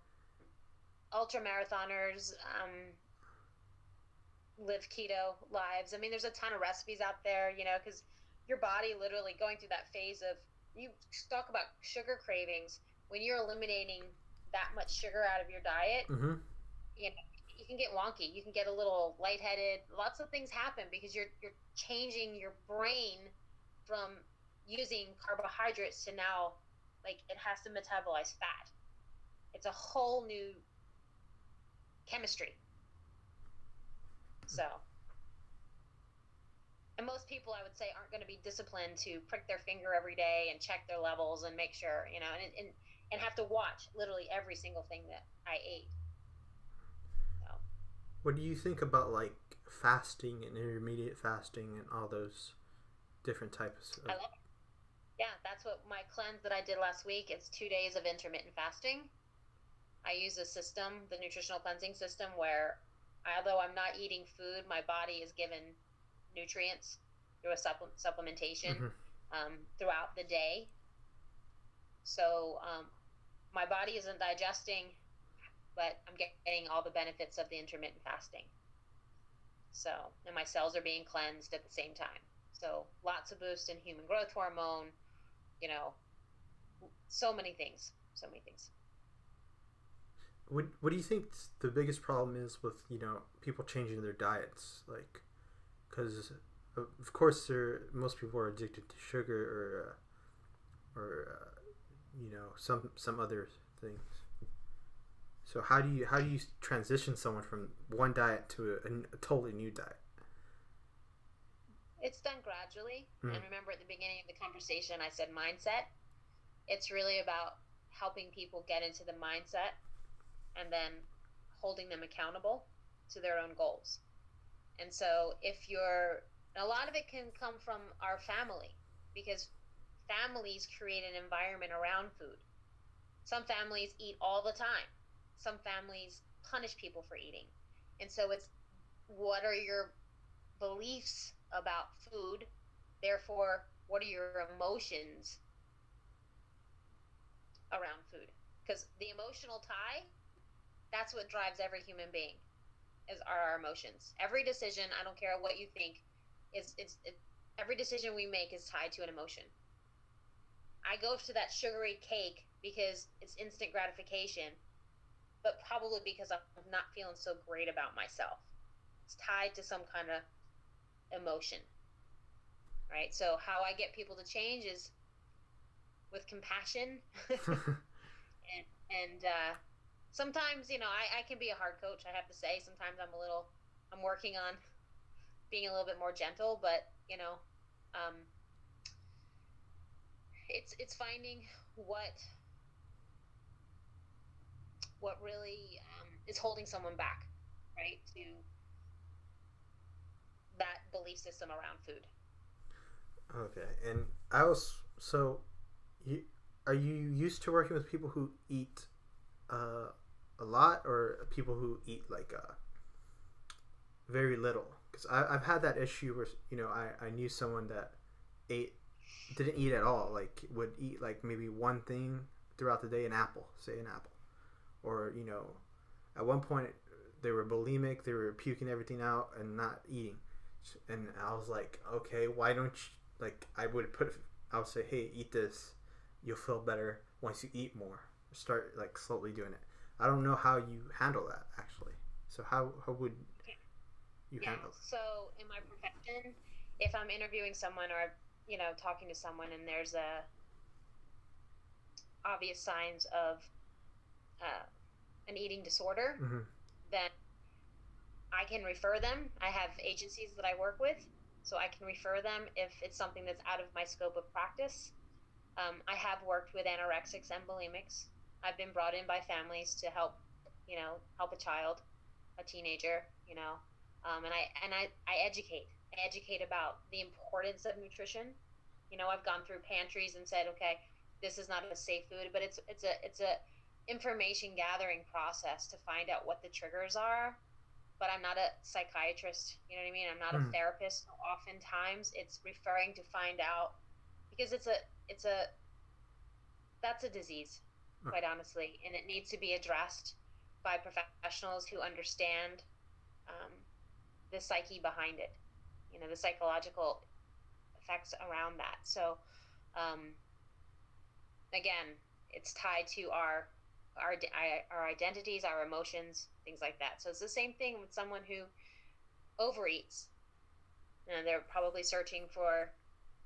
ultra marathoners um, live keto lives. I mean, there's a ton of recipes out there, you know, because your body literally going through that phase of you talk about sugar cravings when you're eliminating that much sugar out of your diet. Mm-hmm. You know, you can get wonky. You can get a little lightheaded. Lots of things happen because you're you're changing your brain from using carbohydrates to now like it has to metabolize fat. It's a whole new chemistry. So, and most people, I would say, aren't going to be disciplined to prick their finger every day and check their levels and make sure, you know, and, and, and have to watch literally every single thing that I ate. So. What do you think about like fasting and intermediate fasting and all those different types of. I love it. Yeah, that's what my cleanse that I did last week. It's two days of intermittent fasting I use a system, the nutritional cleansing system, where although I'm not eating food, my body is given nutrients through a supple- supplementation mm-hmm. um, throughout the day. So um, my body isn't digesting, but I'm getting all the benefits of the intermittent fasting. So, and my cells are being cleansed at the same time. So, lots of boost in human growth hormone, you know, so many things, so many things. What What do you think the biggest problem is with you know people changing their diets? Like, because of course, there most people are addicted to sugar or uh, or uh, you know some some other things. So how do you how do you transition someone from one diet to a, a totally new diet? It's done gradually. Mhm. And remember at the beginning of the conversation, I said mindset. It's really about helping people get into the mindset and then holding them accountable to their own goals. And so if you're, a lot of it can come from our family because families create an environment around food. Some families eat all the time, some families punish people for eating. And so it's what are your beliefs about food? Therefore, what are your emotions around food? Because the emotional tie, that's what drives every human being, is are our emotions. Every decision, I don't care what you think, is it's it, every decision we make is tied to an emotion. I go to that sugary cake because it's instant gratification, but probably because I'm not feeling so great about myself. It's tied to some kind of emotion. Right? So how I get people to change is with compassion and and uh, sometimes you know I, I can be a hard coach I have to say sometimes I'm a little I'm working on being a little bit more gentle but you know um, it's it's finding what what really um, is holding someone back right to that belief system around food Okay, and I was so. You are you used to working with people who eat uh, a lot, or people who eat like uh, very little? Because I've had that issue where you know I, I knew someone that ate didn't eat at all, like would eat like maybe one thing throughout the day, an apple, say an apple, or you know, at one point they were bulimic, they were puking everything out and not eating, and I was like, okay, why don't you like I would put I would say, hey, eat this, you'll feel better once you eat more. Start like slowly doing it. I don't know how you handle that actually. So how how would you yeah. handle? So in my profession, if I'm interviewing someone or you know talking to someone and there's a obvious signs of uh, an eating disorder, hmm then I can refer them. I have agencies that I work with, so I can refer them if it's something that's out of my scope of practice. Um, I have worked with anorexics and bulimics. I've been brought in by families to help, you know, help a child, a teenager, you know, um, and I and I, I educate. I educate about the importance of nutrition. You know, I've gone through pantries and said, okay, this is not a safe food, but it's it's a it's a information gathering process to find out what the triggers are. But I'm not a psychiatrist. You know what I mean? I'm not Mhm. a therapist. Oftentimes, it's referring to find out because it's a it's a that's a disease, quite honestly, and it needs to be addressed by professionals who understand um, the psyche behind it. You know, the psychological effects around that. So, um, again, it's tied to our our our identities, our emotions, things like that. So it's the same thing with someone who overeats. And they're probably searching for,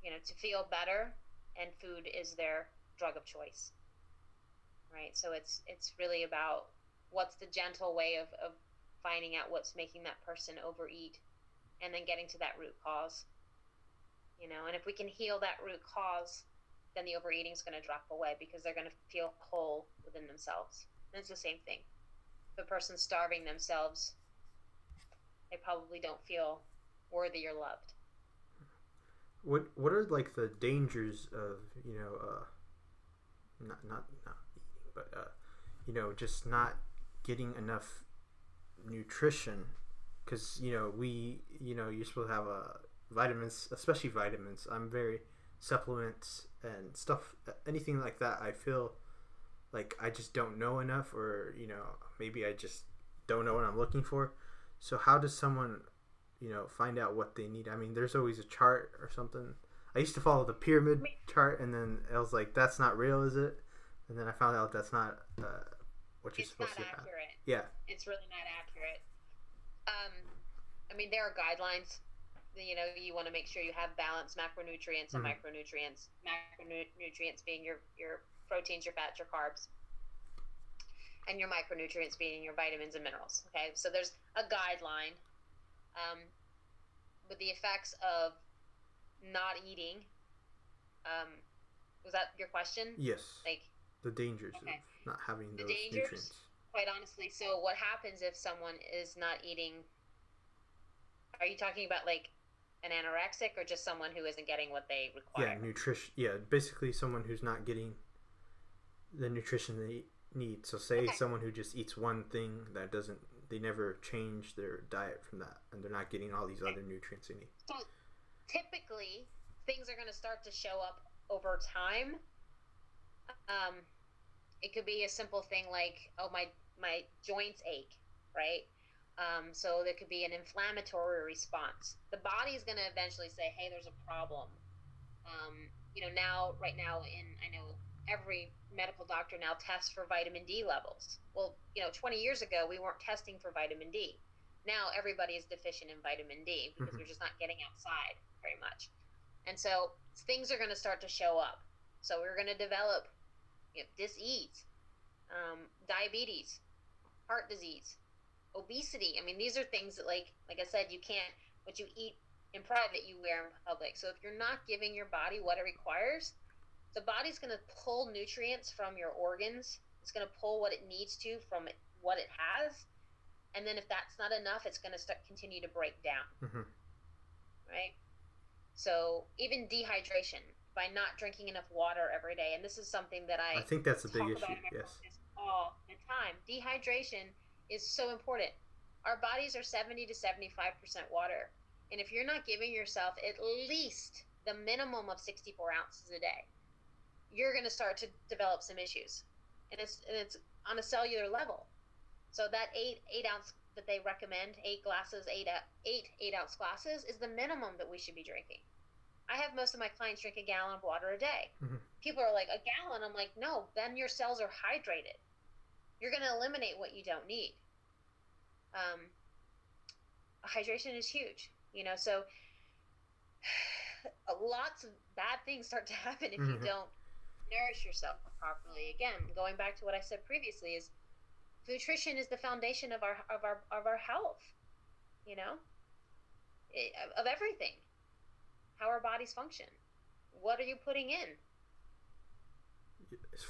you know, to feel better, and food is their drug of choice. Right. So it's it's really about what's the gentle way of, of finding out what's making that person overeat, and then getting to that root cause. You know, and if we can heal that root cause, then the overeating is going to drop away because they're going to feel whole within themselves. And it's the same thing. If a person's starving themselves, they probably don't feel worthy or loved. What what are like the dangers of you know uh, not not not but uh, you know just not getting enough nutrition. Because you know we you know you're supposed to have uh, vitamins, especially vitamins. I'm very supplements and stuff anything like that i feel like i just don't know enough or you know maybe i just don't know what i'm looking for. So how does someone you know find out what they need? I mean there's always a chart or something. I used to follow the pyramid chart and then i was like that's not real is it and then i found out that's not uh, what you're It's supposed not to have accurate. yeah It's really not accurate. Um, I mean, there are guidelines. You know, you want to make sure you have balanced macronutrients and Mhm. micronutrients. Macronutrients being your your proteins, your fats, your carbs, and your micronutrients being your vitamins and minerals. Okay, so there's a guideline. Um, with the effects of not eating. Um, was that your question? Yes. Like the dangers Okay. of not having The those dangers? nutrients. quite honestly. So what happens if someone is not eating? Are you talking about like an anorexic or just someone who isn't getting what they require? Yeah, nutrition. Yeah, basically someone who's not getting the nutrition they need. So say Okay. someone who just eats one thing that doesn't, they never change their diet from that, and they're not getting all these other nutrients they need. So typically, things are going to start to show up over time. Um, it could be a simple thing like, oh, my my joints ache, right? Um, so there could be an inflammatory response. The body is going to eventually say, hey, there's a problem. Um, you know, now, right now, in I know every medical doctor now tests for vitamin D levels. Well, you know, 20 years ago, we weren't testing for vitamin D. Now everybody is deficient in vitamin D because Mhm. we're just not getting outside very much. And so things are going to start to show up. So we're going to develop you know, disease, um, diabetes, heart disease, obesity. I mean, these are things that, like, like I said, you can't. What you eat in private, you wear in public. So if you're not giving your body what it requires, the body's going to pull nutrients from your organs. It's going to pull what it needs to from it, what it has, and then if that's not enough, it's going to start continue to break down hmm right? So even dehydration by not drinking enough water every day, and this is something that I, I think that's a big issue. about in my Yes. all the time. Dehydration is so important. Our bodies are 70 to 75 percent water, and if you're not giving yourself at least the minimum of 64 ounces a day, you're going to start to develop some issues, and it's and it's on a cellular level. So that eight eight ounce that they recommend, eight glasses, eight eight eight ounce glasses, is the minimum that we should be drinking. I have most of my clients drink a gallon of water a day. Mhm. People are like a gallon. I'm like, no, then your cells are hydrated. You're going to eliminate what you don't need. Um, hydration is huge, you know. So lots of bad things start to happen if you Mhm. don't nourish yourself properly. Again, going back to what I said previously, is nutrition is the foundation of our of our of our health. You know, it, of everything, how our bodies function. What are you putting in?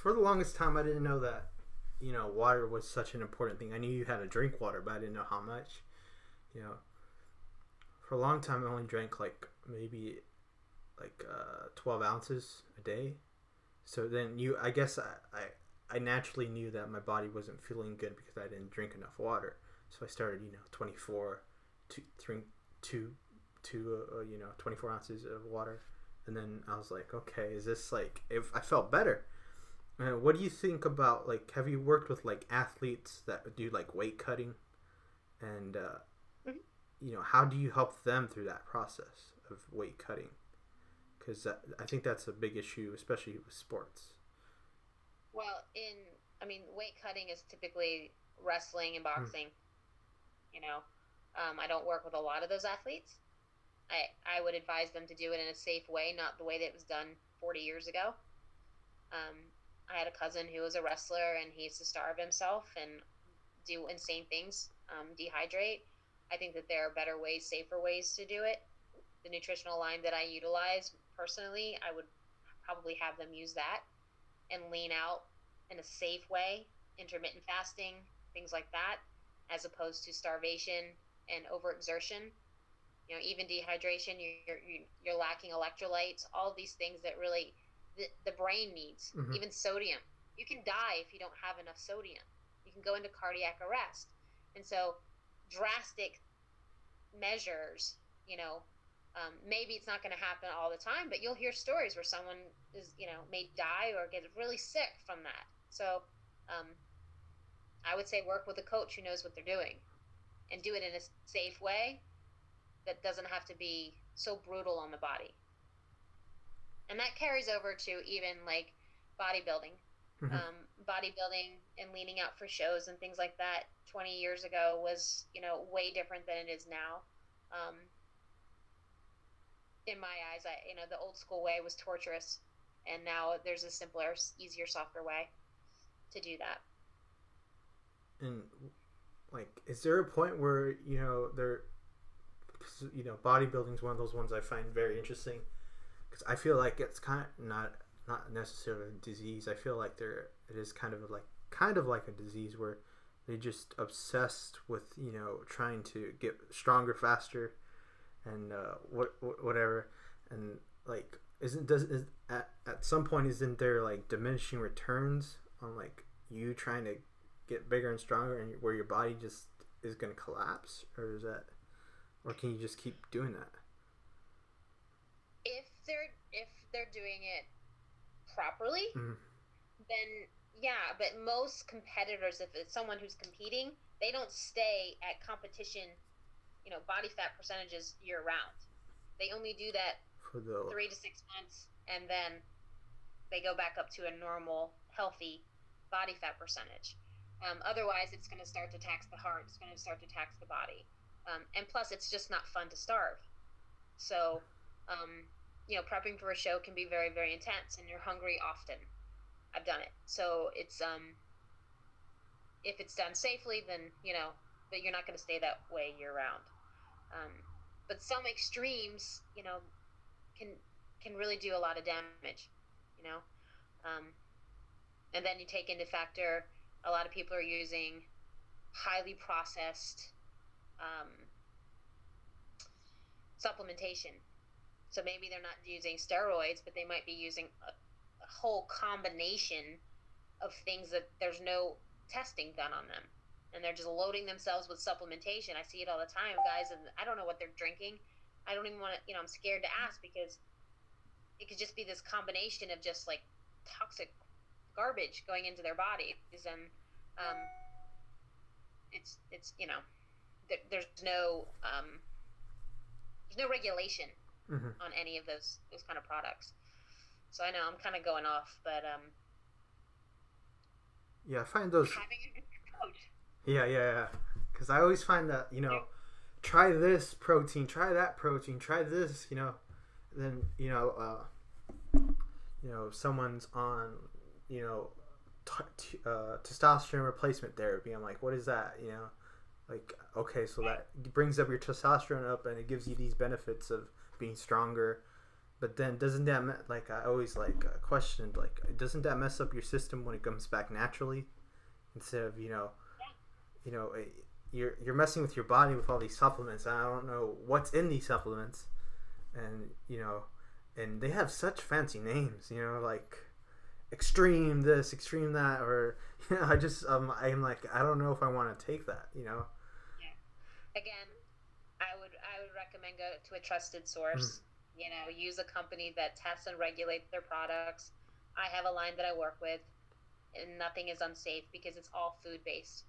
For the longest time, I didn't know that, you know, water was such an important thing. I knew you had to drink water, but I didn't know how much. You know, for a long time, I only drank like maybe like uh, 12 ounces a day. So then you, I guess I, I, I naturally knew that my body wasn't feeling good because I didn't drink enough water. So I started, you know, 24, two, drink two, two, uh, you know, 24 ounces of water. And then I was like, okay, is this like, if I felt better. Uh, what do you think about like? Have you worked with like athletes that do like weight cutting, and uh, Mhm. you know how do you help them through that process of weight cutting? Because I think that's a big issue, especially with sports. Well, in I mean, weight cutting is typically wrestling and boxing. You know, um, I don't work with a lot of those athletes. I I would advise them to do it in a safe way, not the way that it was done 40 years ago. Um, I had a cousin who was a wrestler, and he used to starve himself and do insane things, um, dehydrate. I think that there are better ways, safer ways to do it. The nutritional line that I utilize personally, I would probably have them use that and lean out in a safe way, intermittent fasting, things like that, as opposed to starvation and overexertion. You know, even dehydration, you're you're, you're lacking electrolytes, all these things that really the, the brain needs, Mhm. even sodium. You can die if you don't have enough sodium. You can go into cardiac arrest. And so, drastic measures, you know, um, maybe it's not going to happen all the time, but you'll hear stories where someone is, you know, may die or get really sick from that. So, um, I would say work with a coach who knows what they're doing, and do it in a safe way that doesn't have to be so brutal on the body. And that carries over to even like bodybuilding, Mhm. um, bodybuilding and leaning out for shows and things like that. Twenty years ago was, you know, way different than it is now. Um, in my eyes, I you know the old school way was torturous, and now there's a simpler, easier, softer way to do that. And like, is there a point where you know there, you know, bodybuilding is one of those ones I find very interesting because I feel like it's kind of not not necessarily a disease. I feel like there it is kind of like kind of like a disease where they're just obsessed with you know trying to get stronger faster and uh, what whatever and like isn't does is, at, at some point isn't there like diminishing returns on like you trying to get bigger and stronger and where your body just is going to collapse or is that or can you just keep doing that if they're if they're doing it properly Mhm. then yeah but most competitors if it's someone who's competing they don't stay at competition you know body fat percentages year round they only do that for the three to six months, and then they go back up to a normal, healthy body fat percentage. Um, otherwise, it's going to start to tax the heart. It's going to start to tax the body, um, and plus, it's just not fun to starve. So, um, you know, prepping for a show can be very, very intense, and you're hungry often. I've done it, so it's um, if it's done safely, then you know, but you're not going to stay that way year round. Um, but some extremes, you know, can can really do a lot of damage, you know. Um, and then you take into factor a lot of people are using highly processed um, supplementation. So maybe they're not using steroids, but they might be using a, a whole combination of things that there's no testing done on them. And they're just loading themselves with supplementation. I see it all the time, guys, and I don't know what they're drinking. I don't even want to, you know, I'm scared to ask because it could just be this combination of just like toxic garbage going into their bodies, and um, it's it's you know, there, there's no um, there's no regulation Mhm. on any of those those kind of products. So I know I'm kind of going off, but um, yeah i find those having a coach. Yeah, yeah, yeah. Because I always find that you know, try this protein, try that protein, try this. You know, then you know, uh, you know, someone's on, you know, t- t- uh, testosterone replacement therapy. I'm like, what is that? You know, like okay, so that brings up your testosterone up, and it gives you these benefits of being stronger. But then doesn't that me- like I always like uh, questioned like doesn't that mess up your system when it comes back naturally? Instead of you know you know eh, you're you're messing with your body with all these supplements. I don't know what's in these supplements. And you know and they have such fancy names you know like extreme this extreme that or you know I just um I'm like I don't know if I want to take that you know Again, I would I would recommend go to a trusted source. Mm. You know, use a company that tests and regulates their products. I have a line that I work with, and nothing is unsafe because it's all food based.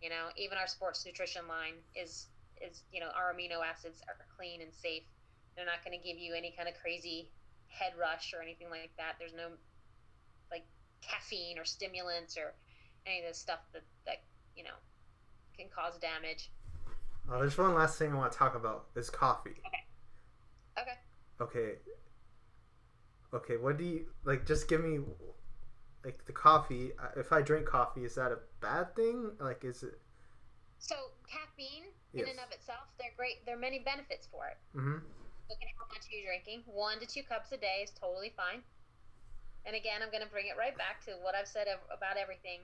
You know, even our sports nutrition line is is you know our amino acids are clean and safe. They're not going to give you any kind of crazy head rush or anything like that. There's no like caffeine or stimulants or any of this stuff that that you know can cause damage. Uh, there's one last thing I want to talk about is coffee Okay. okay okay what do you like just give me like the coffee uh, if I drink coffee is that a bad thing like is it So caffeine in and of itself, they're great. There are many benefits for it. mm-hmm Look at how much you're drinking. One to two cups a day is totally fine. And again, I'm going to bring it right back to what I've said about everything.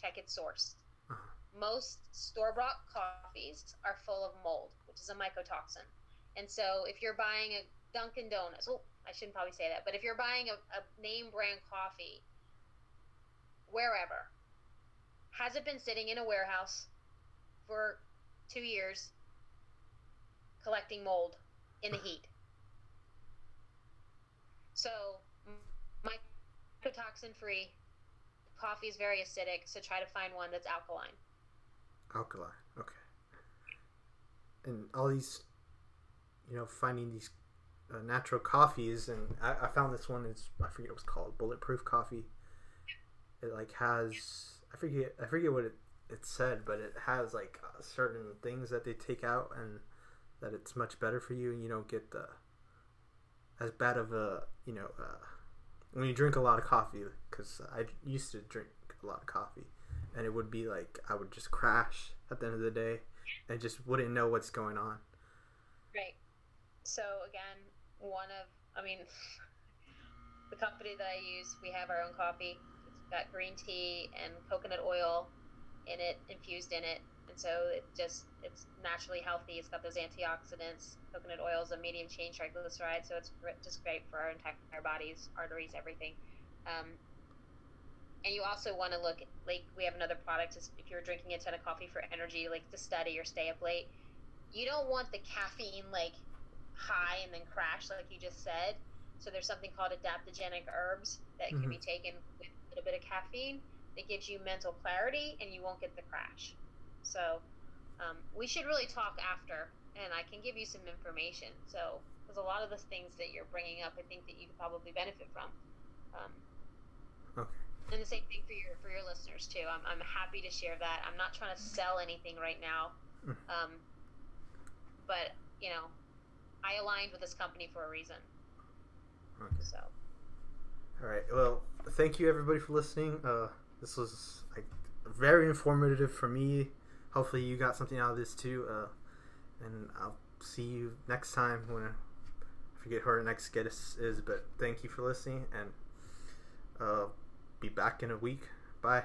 Check its source. Most store-bought coffees are full of mold, which is a mycotoxin. And so, if you're buying a Dunkin' Donuts, well, I shouldn't probably say that, but if you're buying a, a name brand coffee, wherever, has it been sitting in a warehouse for two years collecting mold in the heat? So, mycotoxin free. Coffee is very acidic, so try to find one that's alkaline. Alkaline okay. And all these you know finding these uh, natural coffees and I, I found this one is I forget what it's called bulletproof coffee. It like has I forget I forget what it, it said but it has like uh, certain things that they take out and that it's much better for you and you don't get the as bad of a you know uh, when you drink a lot of coffee, because I used to drink a lot of coffee, and it would be like I would just crash at the end of the day, and just wouldn't know what's going on. Right. So again, one of I mean, the company that I use, we have our own coffee. It's got green tea and coconut oil in it, infused in it, and so it just it's naturally healthy. It's got those antioxidants. Coconut oil is a medium chain triglyceride, so it's just great for our entire bodies, arteries, everything. Um, and you also want to look like we have another product. Is if you're drinking a ton of coffee for energy, like to study or stay up late, you don't want the caffeine like high and then crash, like you just said. So there's something called adaptogenic herbs that mm-hmm. can be taken with a little bit of caffeine that gives you mental clarity and you won't get the crash. So um, we should really talk after, and I can give you some information. So because a lot of the things that you're bringing up, I think that you could probably benefit from. Um, okay. And the same thing for your for your listeners too. I'm I'm happy to share that. I'm not trying to sell anything right now, mm. um, but you know, I aligned with this company for a reason. Okay. So. All right. Well, thank you everybody for listening. Uh, this was like very informative for me. Hopefully, you got something out of this too. Uh, and I'll see you next time when I forget who our next guest is. But thank you for listening, and uh, be back in a week. Bye.